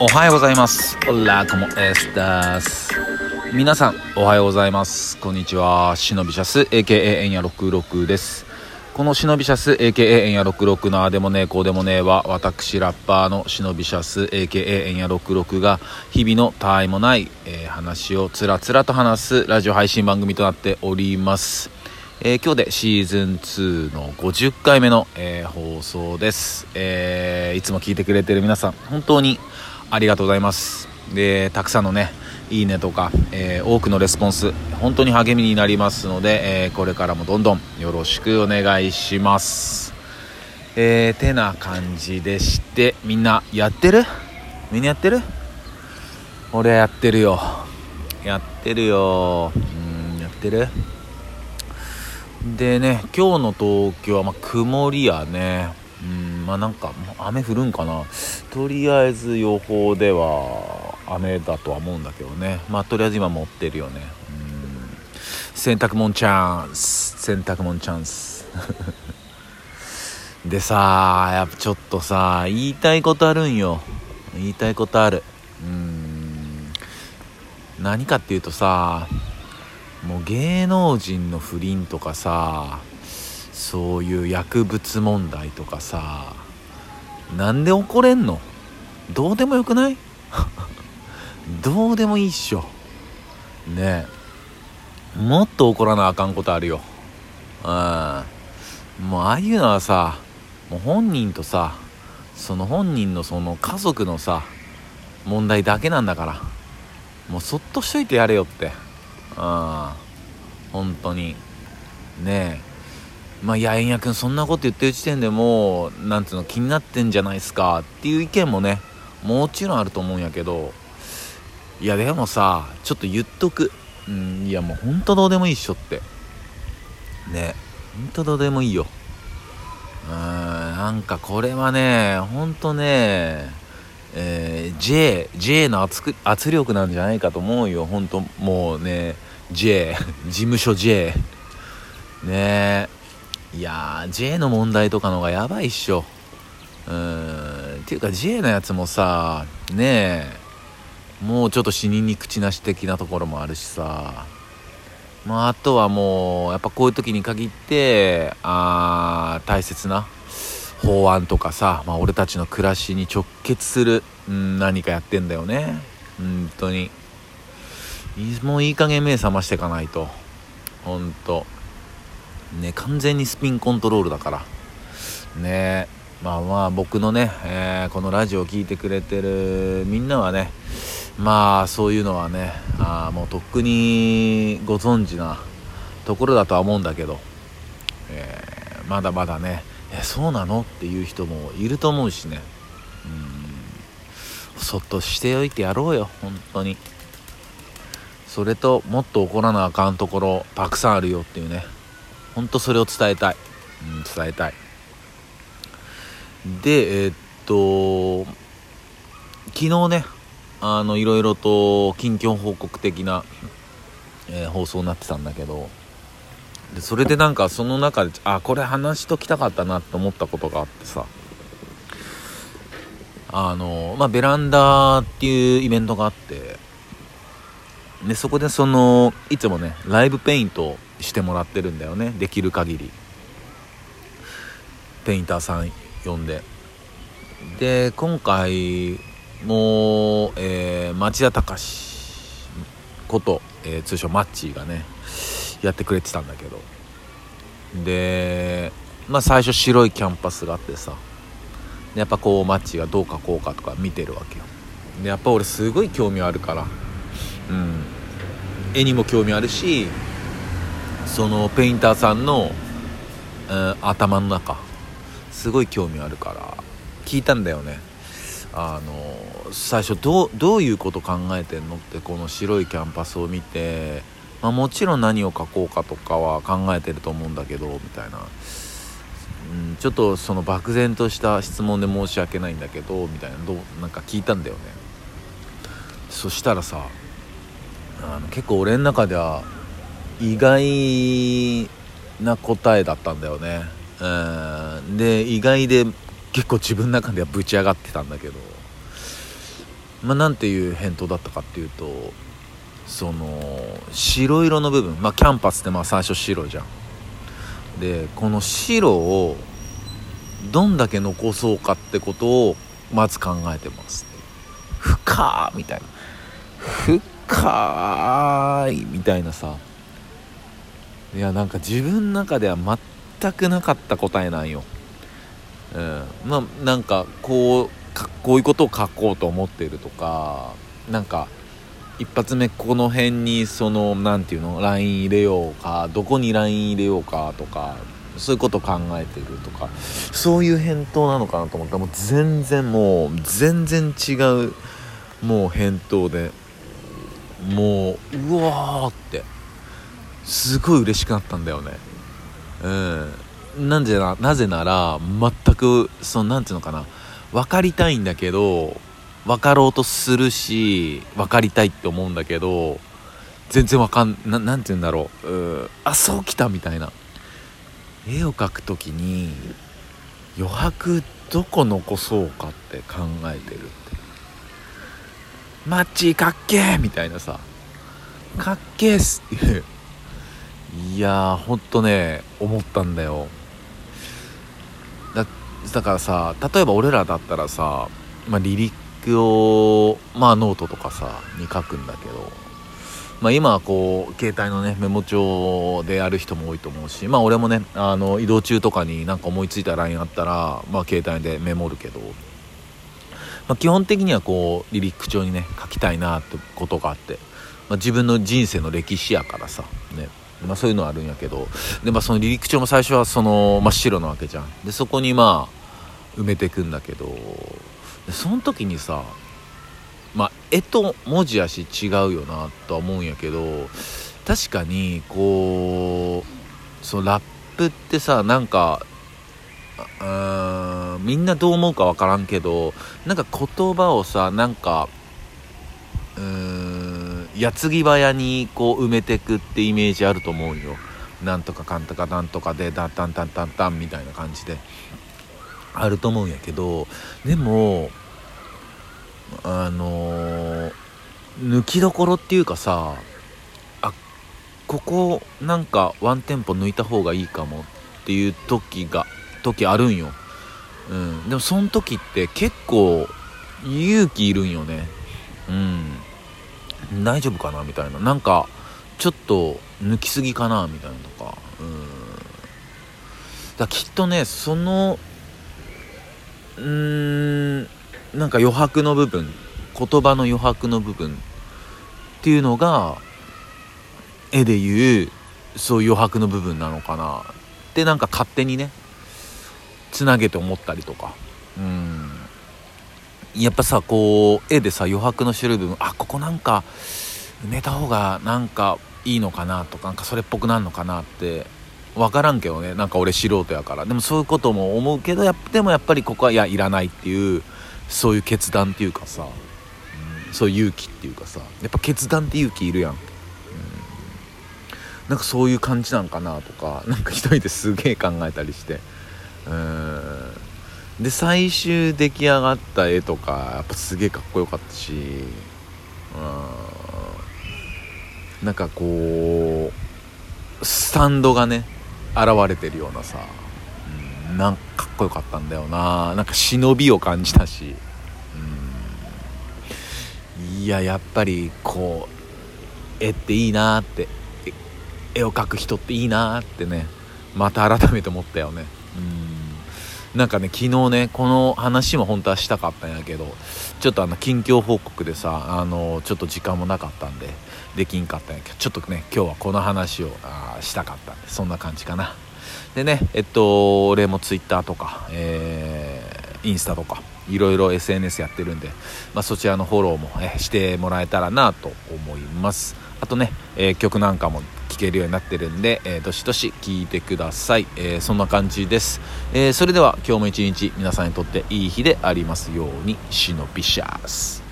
おはようございます。オラコモエスタス。皆さん、おはようございます。こんにちは。シノビシャス、AKA エンヤ66です。このシノビシャス、AKA エンヤ66のあでもねえこうでもねえは、私ラッパーのシノビシャス、AKA エンヤ66が、日々のたわいもない、えー話をつらつらと話すラジオ配信番組となっております。えー今日でシーズン2の50回目の、えー放送です、えーいつも聞いてくれてる皆さん本当にありがとうございます。でたくさんのねいいねとか、えー多くのレスポンス本当に励みになりますので、えーこれからもどんどんよろしくお願いします。えー、てな感じでしてみんなやってる？みんなやってる？俺やってるよ。やってるよ。うんやってる？でね今日の東京はまあ曇りやね。うんまあなんか雨降るんかな。とりあえず予報では雨だとは思うんだけどね。まあとりあえず今持ってるよね。うん。洗濯物チャンス。洗濯物チャンス。でさやっぱちょっとさ言いたいことあるんよ。言いたいことある。うん。何かっていうとさもう芸能人の不倫とかさそういう薬物問題とかさなんで怒れんの？どうでもよくない？どうでもいいっしょ。ね。えもっと怒らなあかんことあるよ。うん。もうああいうのはさもう本人とさその本人のその家族のさ問題だけなんだから。もうそっとしといてやれよって。ああ本当に。ねえ。まあいや円谷君そんなこと言ってる時点でもうなんていうの気になってんじゃないですかっていう意見もねもちろんあると思うんやけどいやでもさちょっと言っとく。うんいやもうほんとどうでもいいっしょって。ねほんとどうでもいいよ。うーんなんかこれはねほんとねえー J, J の圧く圧力なんじゃないかと思うよ。本当もうね J 事務所 J ね。えいやー J の問題とかのがやばいっしょ。うーん。っていうか J のやつもさねえ。もうちょっと死人に口なし的なところもあるしさ。まああとはもうやっぱこういう時に限ってあー大切な法案とかさ、まあ、俺たちの暮らしに直結する、うん、何かやってんだよね。本当に。もういい加減目覚ましていかないと。本当。ね完全にスピンコントロールだから。ねまあまあ僕のね、えーこのラジオを聴いてくれてるみんなはねまあそういうのはねあもうとっくにご存知なところだとは思うんだけど、えーまだまだねえそうなのっていう人もいると思うしね。うん。そっとしておいてやろうよ本当に。それともっと怒らなあかんところたくさんあるよっていうね。本当それを伝えたい、うん、伝えたい。でえーっと昨日ねあのいろいろと近況報告的な、えー放送になってたんだけどでそれでなんかその中であこれ話しときたかったなって思ったことがあってさあのまあベランダっていうイベントがあってでそこでそのいつもねライブペイントしてもらってるんだよね。できる限り。ペインターさん呼んで。で今回も、えー町田隆こと、えー通称マッチーがねやってくれてたんだけど。でまあ最初白いキャンパスがあってさ。やっぱこうマッチーがどう描こうかとか見てるわけよ。でやっぱ俺すごい興味あるから。うん。絵にも興味あるしそのペインターさんの、うん頭の中すごい興味あるから聞いたんだよね。あの最初どうどういうこと考えてんのってこの白いキャンパスを見て、まあ、もちろん何を書こうかとかは考えてると思うんだけどみたいな、うん、ちょっとその漠然とした質問で申し訳ないんだけどみたいなどうなんか聞いたんだよね。そしたらさあの結構俺の中では意外な答えだったんだよね。うん。で意外で結構自分の中ではぶち上がってたんだけど。まあなんていう返答だったかっていうとその白色の部分。まあキャンパスってまあ最初白じゃん。でこの白をどんだけ残そうかってことをまず考えてます。深みたいな。深いみたいなさ。いやなんか自分の中では全くなかった答えなんよ、うん、まあなんかこうこういうことを書こうと思ってるとかなんか一発目この辺にその何て言うの LINE 入れようかどこに LINE 入れようかとかそういうこと考えてるとかそういう返答なのかなと思った。らもう全然もう全然違うもう返答でもううわーって。すごい嬉しくなったんだよね。うん。なんでななぜなら全くその何て言うのかな。分かりたいんだけど分かろうとするし分かりたいって思うんだけど全然わかんななんて言うんだろう。うあそうきたみたいな。絵を描く時に余白どこ残そうかって考えてるって。マッチかっけーみたいなさ。かっけーっすっていういやーほんとね思ったんだよ。だだからさ例えば俺らだったらさ、まあ、リリックをまあノートとかさに書くんだけどまあ、今はこう携帯のねメモ帳でやる人も多いと思うしまあ俺もねあの移動中とかになんか思いついた LINE あったらまあ携帯でメモるけど、まあ、基本的にはこうリリック帳にね書きたいなってことがあって、まあ、自分の人生の歴史やからさね。まあ、そういうのはあるんやけど。で、まあ、その離陸帳も最初はその真っ白なわけじゃん。でそこにまあ埋めてくんだけど。その時にさまあ絵と文字やし違うよなとは思うんやけど確かにこうそのラップってさなんかうんみんなどう思うか分からんけどなんか言葉をさなんか矢継ぎ早にこう埋めてくってイメージあると思うよ。なんとかかんとかなんとかでダンタンタンタンタンみたいな感じで。あると思うんやけどでもあのー、抜きどころっていうかさあここなんかワンテンポ抜いた方がいいかもっていう時が時あるんよ、うん、でもその時って結構勇気いるんよね。うん。大丈夫かなみたいな。なんかちょっと抜きすぎかなみたいなとか。うん。だきっとねそのうーんなんか余白の部分言葉の余白の部分っていうのが絵でいうそういう余白の部分なのかな。ってなんか勝手にねつなげて思ったりとか。うん。やっぱさこう絵でさ余白の白い部分あここなんか埋めた方がなんかいいのかなとかなんかそれっぽくなるのかなって分からんけどね。なんか俺素人やから。でもそういうことも思うけどやでもやっぱりここはいやいらないっていうそういう決断っていうかさ、うん、そういう勇気っていうかさやっぱ決断って勇気いるやん、うん、なんかそういう感じなんかなとかなんか一人ですげえ考えたりして。うん。で最終出来上がった絵とかやっぱすげえかっこよかったしうん。なんかこうスタンドがね現れてるようなさ、うん、なんかかっこよかったんだよな。なんか忍びを感じたしうん。いややっぱりこう絵っていいなって絵を描く人っていいなってねまた改めて思ったよね。うん。なんかね昨日ねこの話も本当はしたかったんやけどちょっとあの近況報告でさあのちょっと時間もなかったんでできんかったんやけどちょっとね今日はこの話をあしたかったんでそんな感じかなでね、えっと、俺も Twitter とか、えー、インスタとか、いろいろ SNS やってるんで、まあ、そちらのフォローも、えしてもらえたらなと思います。あとね、えー、曲なんかも聴けるようになってるんで、えー、どしどし聴いてください。えー、そんな感じです。えそれでは今日も一日皆さんにとっていい日でありますように、シノピシャス。